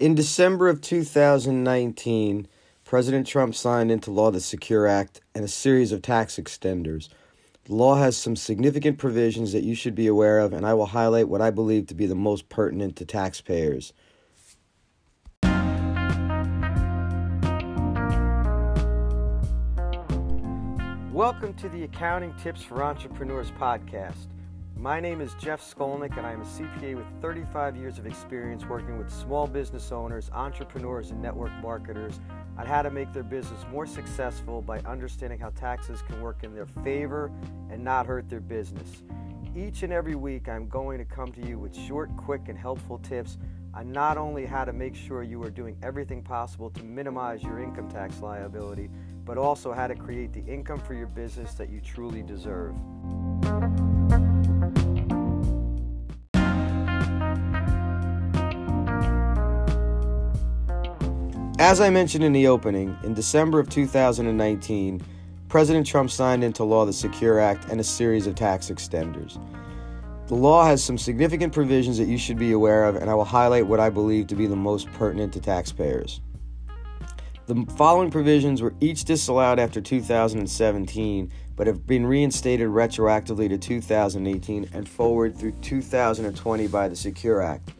In December of 2019, President Trump signed into law the Secure Act and a series of tax extenders. The law has some significant provisions that you should be aware of, and I will highlight what I believe to be the most pertinent to taxpayers. Welcome to the Accounting Tips for Entrepreneurs podcast. My name is Jeff Skolnick, and I am a CPA with 35 years of experience working with small business owners, entrepreneurs, and network marketers on how to make their business more successful by understanding how taxes can work in their favor and not hurt their business. Each and every week, I'm going to come to you with short, quick, and helpful tips on not only how to make sure you are doing everything possible to minimize your income tax liability, but also how to create the income for your business that you truly deserve. As I mentioned in the opening, in December of 2019, President Trump signed into law the Secure Act and a series of tax extenders. The law has some significant provisions that you should be aware of, and I will highlight what I believe to be the most pertinent to taxpayers. The following provisions were each disallowed after 2017, but have been reinstated retroactively to 2018 and forward through 2020 by the Secure Act.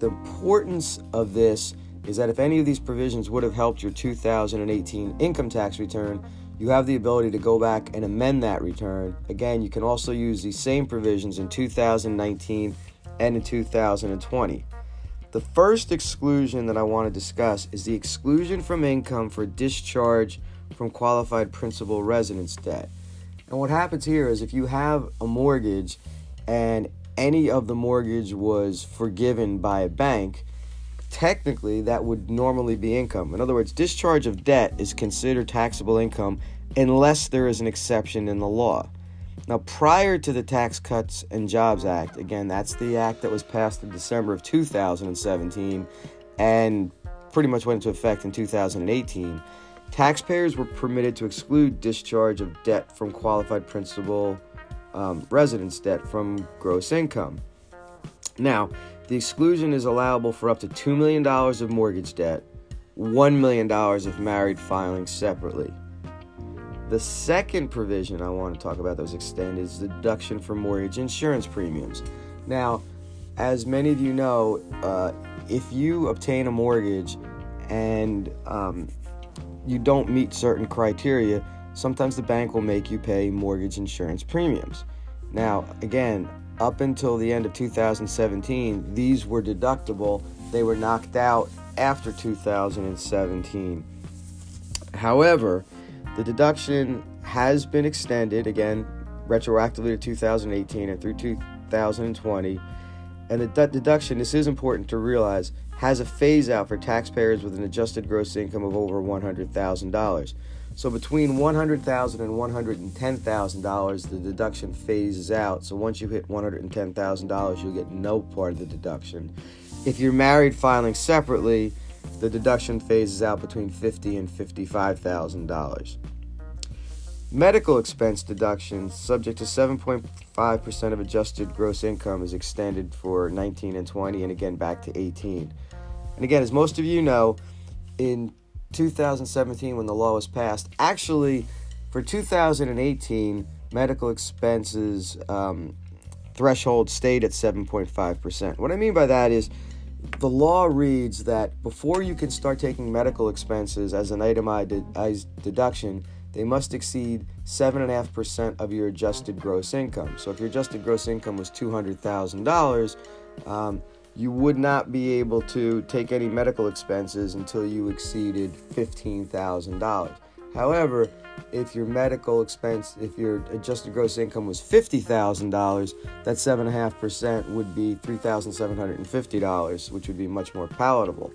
The importance of this is that if any of these provisions would have helped your 2018 income tax return, you have the ability to go back and amend that return. Again, you can also use these same provisions in 2019 and in 2020. The first exclusion that I want to discuss is the exclusion from income for discharge from qualified principal residence debt. And what happens here is if you have a mortgage and any of the mortgage was forgiven by a bank, technically that would normally be income. In other words, discharge of debt is considered taxable income unless there is an exception in the law. Now, prior to the Tax Cuts and Jobs Act, again, that's the act that was passed in December of 2017 and pretty much went into effect in 2018, taxpayers were permitted to exclude discharge of debt from qualified principal um, residence debt from gross income. Now, the exclusion is allowable for up to $2 million of mortgage debt, $1 million if married filing separately. The second provision I want to talk about that was extended is the deduction for mortgage insurance premiums. Now, as many of you know, uh, if you obtain a mortgage and um, you don't meet certain criteria, sometimes the bank will make you pay mortgage insurance premiums. Now, again, up until the end of 2017, these were deductible. They were knocked out after 2017. However, the deduction has been extended again retroactively to 2018 and through 2020. And the deduction, this is important to realize, has a phase out for taxpayers with an adjusted gross income of over $100,000. So between $100,000 and $110,000, the deduction phases out. So once you hit $110,000, you'll get no part of the deduction. If you're married filing separately, the deduction phases out between $50,000 and $55,000. Medical expense deduction, subject to 7.5% of adjusted gross income, is extended for 19 and 20, and again back to 18. And again, as most of you know, in 2017 when the law was passed. Actually, for 2018, medical expenses um, threshold stayed at 7.5%. What I mean by that is the law reads that before you can start taking medical expenses as an itemized deduction, they must exceed 7.5% of your adjusted gross income. So if your adjusted gross income was $200,000, um, you would not be able to take any medical expenses until you exceeded $15,000. However, if your medical expense, if your adjusted gross income was $50,000, that 7.5% would be $3,750, which would be much more palatable.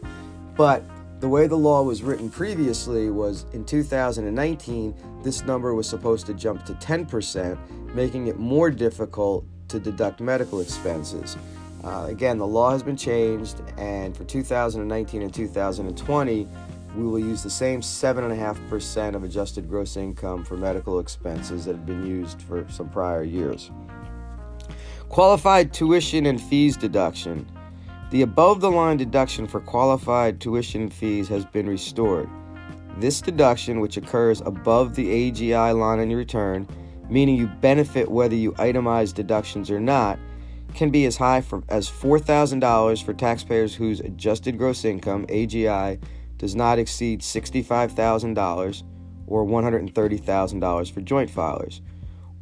But the way the law was written previously was in 2019, this number was supposed to jump to 10%, making it more difficult to deduct medical expenses. Uh, again, the law has been changed, and for 2019 and 2020, we will use the same 7.5% of adjusted gross income for medical expenses that have been used for some prior years. Qualified tuition and fees deduction. The above the line deduction for qualified tuition fees has been restored. This deduction, which occurs above the AGI line on your return, meaning you benefit whether you itemize deductions or not, can be as high for, as $4,000 for taxpayers whose adjusted gross income, AGI, does not exceed $65,000 or $130,000 for joint filers.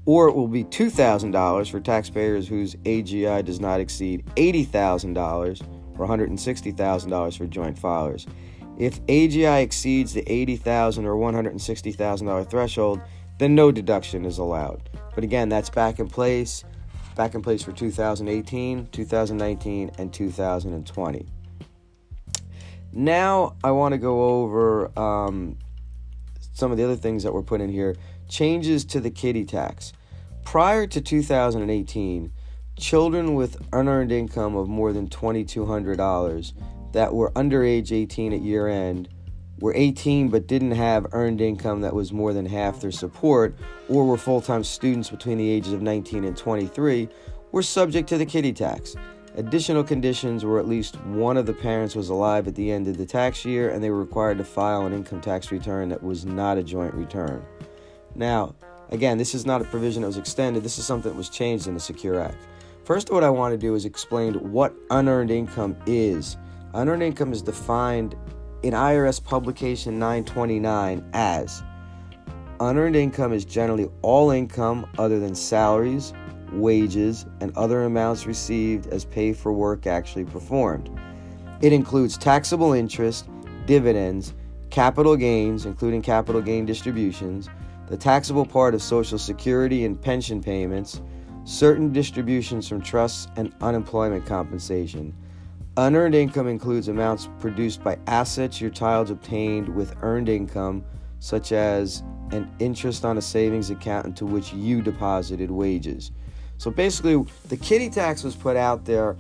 Or it will be $2,000 for taxpayers whose AGI does not exceed $80,000 or $160,000 for joint filers. If AGI exceeds the $80,000 or $160,000 threshold, then no deduction is allowed. But again, that's back in place, back in place for 2018, 2019, and 2020. Now I want to go over um, some of the other things that were put in here. Changes to the kiddie tax. Prior to 2018, children with unearned income of more than $2,200 that were under age 18 at year end were 18 but didn't have earned income that was more than half their support, or were full time students between the ages of 19 and 23, were subject to the kiddie tax. Additional conditions were at least one of the parents was alive at the end of the tax year and they were required to file an income tax return that was not a joint return. Now, again, this is not a provision that was extended, this is something that was changed in the Secure Act. First, what I want to do is explain what unearned income is. Unearned income is defined in IRS Publication 929 as unearned income is generally all income other than salaries, wages, and other amounts received as pay for work actually performed. It includes taxable interest, dividends, capital gains, including capital gain distributions, the taxable part of Social Security and pension payments, certain distributions from trusts, and unemployment compensation. Unearned income includes amounts produced by assets your child obtained with earned income, such as an interest on a savings account into which you deposited wages. So basically, the kiddie tax was put out there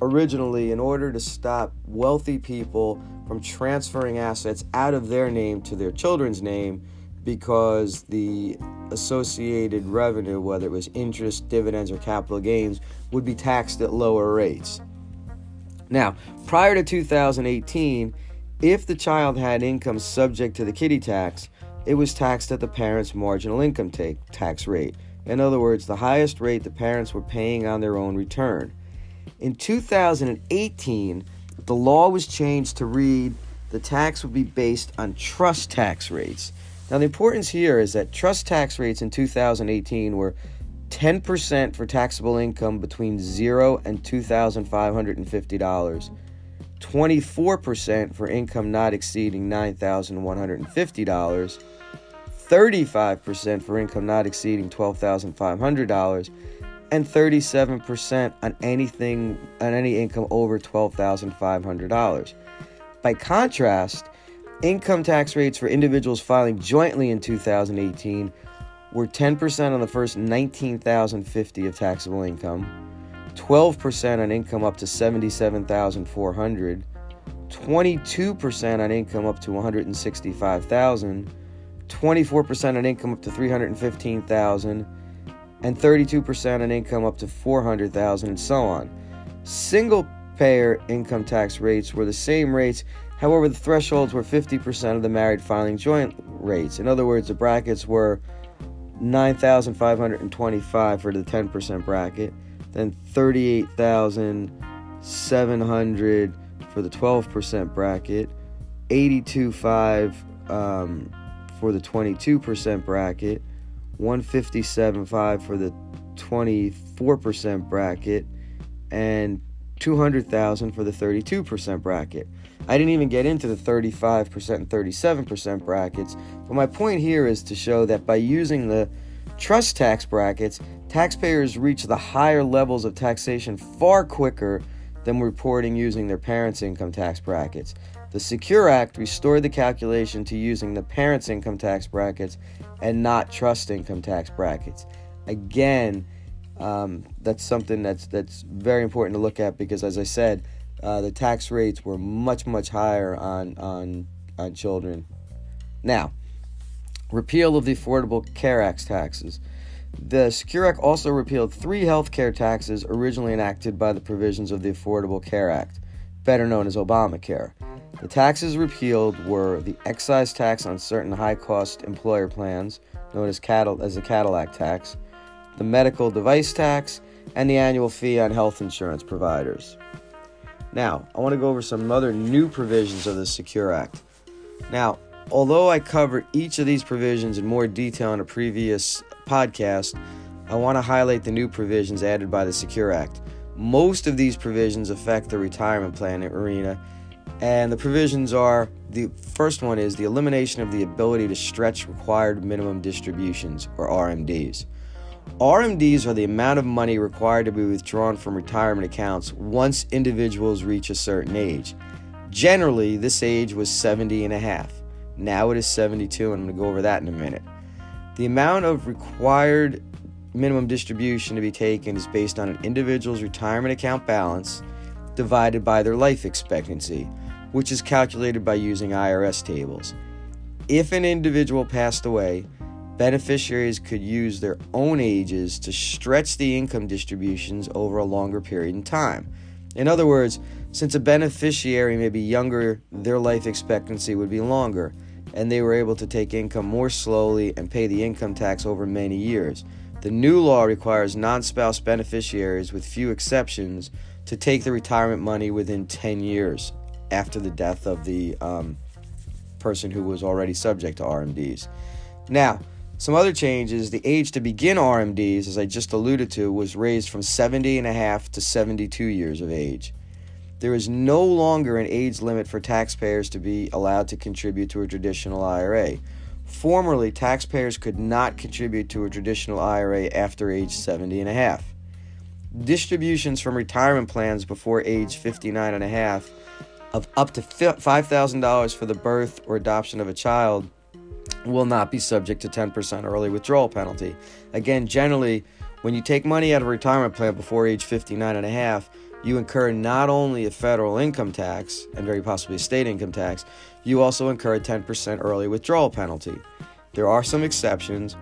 originally in order to stop wealthy people from transferring assets out of their name to their children's name because the associated revenue, whether it was interest, dividends, or capital gains, would be taxed at lower rates. Now, prior to 2018, if the child had income subject to the kiddie tax, it was taxed at the parent's marginal income tax rate. In other words, the highest rate the parents were paying on their own return. In 2018, the law was changed to read the tax would be based on trust tax rates. Now, the importance here is that trust tax rates in 2018 were 10% for taxable income between 0 and $2,550, 24% for income not exceeding $9,150, 35% for income not exceeding $12,500, and 37% on anything on any income over $12,500. By contrast, income tax rates for individuals filing jointly in 2018 were 10% on the first 19,050 of taxable income, 12% on income up to 77,400, 22% on income up to 165,000, 24% on income up to 315,000, and 32% on income up to 400,000 and so on. Single payer income tax rates were the same rates However, the thresholds were 50% of the married filing joint rates. In other words, the brackets were 9,525 for the 10% bracket, then 38,700 for the 12% bracket, 82.5 um, for the 22% bracket, 157.5 for the 24% bracket, and 200,000 for the 32% bracket. I didn't even get into the 35% and 37% brackets, but my point here is to show that by using the trust tax brackets, taxpayers reach the higher levels of taxation far quicker than reporting using their parents' income tax brackets. The Secure Act restored the calculation to using the parents' income tax brackets and not trust income tax brackets. Again, um, that's something that's that's very important to look at because, as I said, uh, the tax rates were much much higher on on on children. Now, repeal of the Affordable Care Act taxes. The Secure Act also repealed three health care taxes originally enacted by the provisions of the Affordable Care Act. better known as Obamacare. The taxes repealed were the excise tax on certain high-cost employer plans, known as, Cadil- as the Cadillac tax, the medical device tax, and the annual fee on health insurance providers. Now, I want to go over some other new provisions of the Secure Act. Now, although I covered each of these provisions in more detail in a previous podcast, I want to highlight the new provisions added by the Secure Act. Most of these provisions affect the retirement plan arena, and the provisions are the first one is the elimination of the ability to stretch required minimum distributions, or RMDs. RMDs are the amount of money required to be withdrawn from retirement accounts once individuals reach a certain age. Generally, this age was 70 and a half. Now it is 72, and I'm going to go over that in a minute. The amount of required minimum distribution to be taken is based on an individual's retirement account balance divided by their life expectancy, which is calculated by using IRS tables. If an individual passed away, beneficiaries could use their own ages to stretch the income distributions over a longer period in time. In other words, since a beneficiary may be younger, their life expectancy would be longer, and they were able to take income more slowly and pay the income tax over many years. The new law requires non spouse beneficiaries, with few exceptions, to take the retirement money within 10 years after the death of the um, person who was already subject to RMDs. Now, some other changes the age to begin RMDs, as I just alluded to, was raised from 70 and a half to 72 years of age. There is no longer an age limit for taxpayers to be allowed to contribute to a traditional IRA. Formerly, taxpayers could not contribute to a traditional IRA after age 70 and a half. Distributions from retirement plans before age 59 and a half of up to $5,000 for the birth or adoption of a child will not be subject to 10% early withdrawal penalty. Again, generally, when you take money out of a retirement plan before age 59 and a half, you incur not only a federal income tax and very possibly a state income tax, you also incur a 10% early withdrawal penalty. There are some exceptions.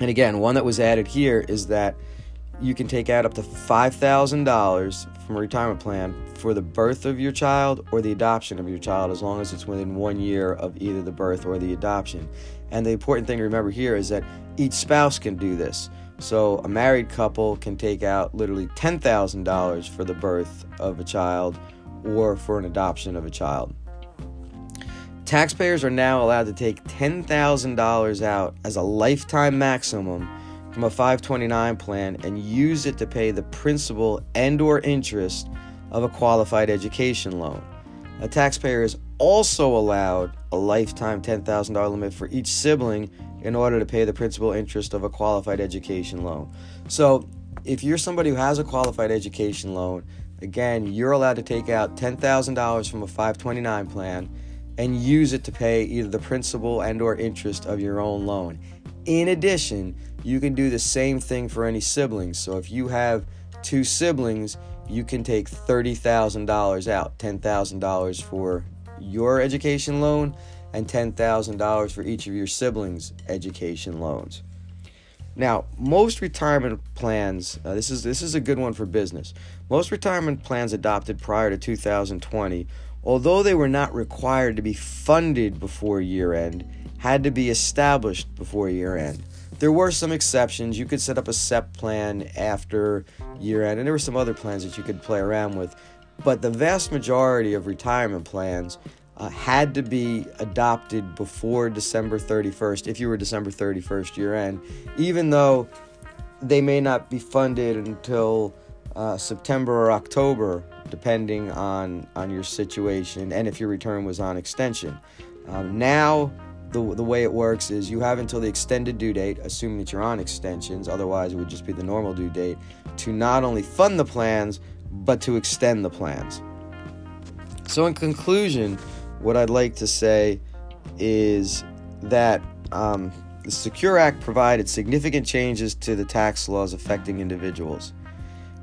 And again, one that was added here is that you can take out up to $5,000 from a retirement plan for the birth of your child or the adoption of your child as long as it's within one year of either the birth or the adoption. And the important thing to remember here is that each spouse can do this. So a married couple can take out literally $10,000 for the birth of a child or for an adoption of a child. Taxpayers are now allowed to take $10,000 out as a lifetime maximum from a 529 plan and use it to pay the principal and or interest of a qualified education loan. A taxpayer is also allowed a lifetime $10,000 limit for each sibling in order to pay the principal interest of a qualified education loan. So, if you're somebody who has a qualified education loan, again, you're allowed to take out $10,000 from a 529 plan and use it to pay either the principal and or interest of your own loan. In addition, you can do the same thing for any siblings. So if you have two siblings, you can take $30,000 out, $10,000 for your education loan and $10,000 for each of your siblings' education loans. Now, most retirement plans, uh, this is this is a good one for business. Most retirement plans adopted prior to 2020, although they were not required to be funded before year end, had to be established before year end. There were some exceptions. You could set up a SEP plan after year end, and there were some other plans that you could play around with. But the vast majority of retirement plans uh, had to be adopted before December 31st, if you were December 31st year end, even though they may not be funded until uh, September or October, depending on, on your situation and if your return was on extension. Um, now, the, the way it works is you have until the extended due date, assuming that you're on extensions, otherwise, it would just be the normal due date, to not only fund the plans, but to extend the plans. So, in conclusion, what I'd like to say is that um, the Secure Act provided significant changes to the tax laws affecting individuals.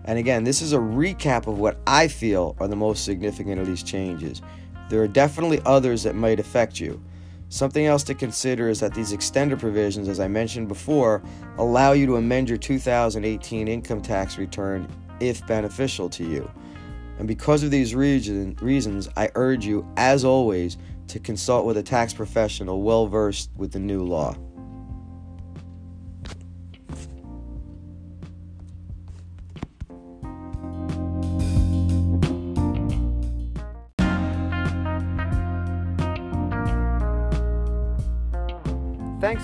And again, this is a recap of what I feel are the most significant of these changes. There are definitely others that might affect you. Something else to consider is that these extender provisions, as I mentioned before, allow you to amend your 2018 income tax return if beneficial to you. And because of these reason, reasons, I urge you, as always, to consult with a tax professional well versed with the new law.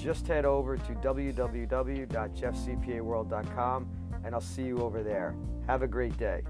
just head over to www.jeffcpaworld.com and I'll see you over there. Have a great day.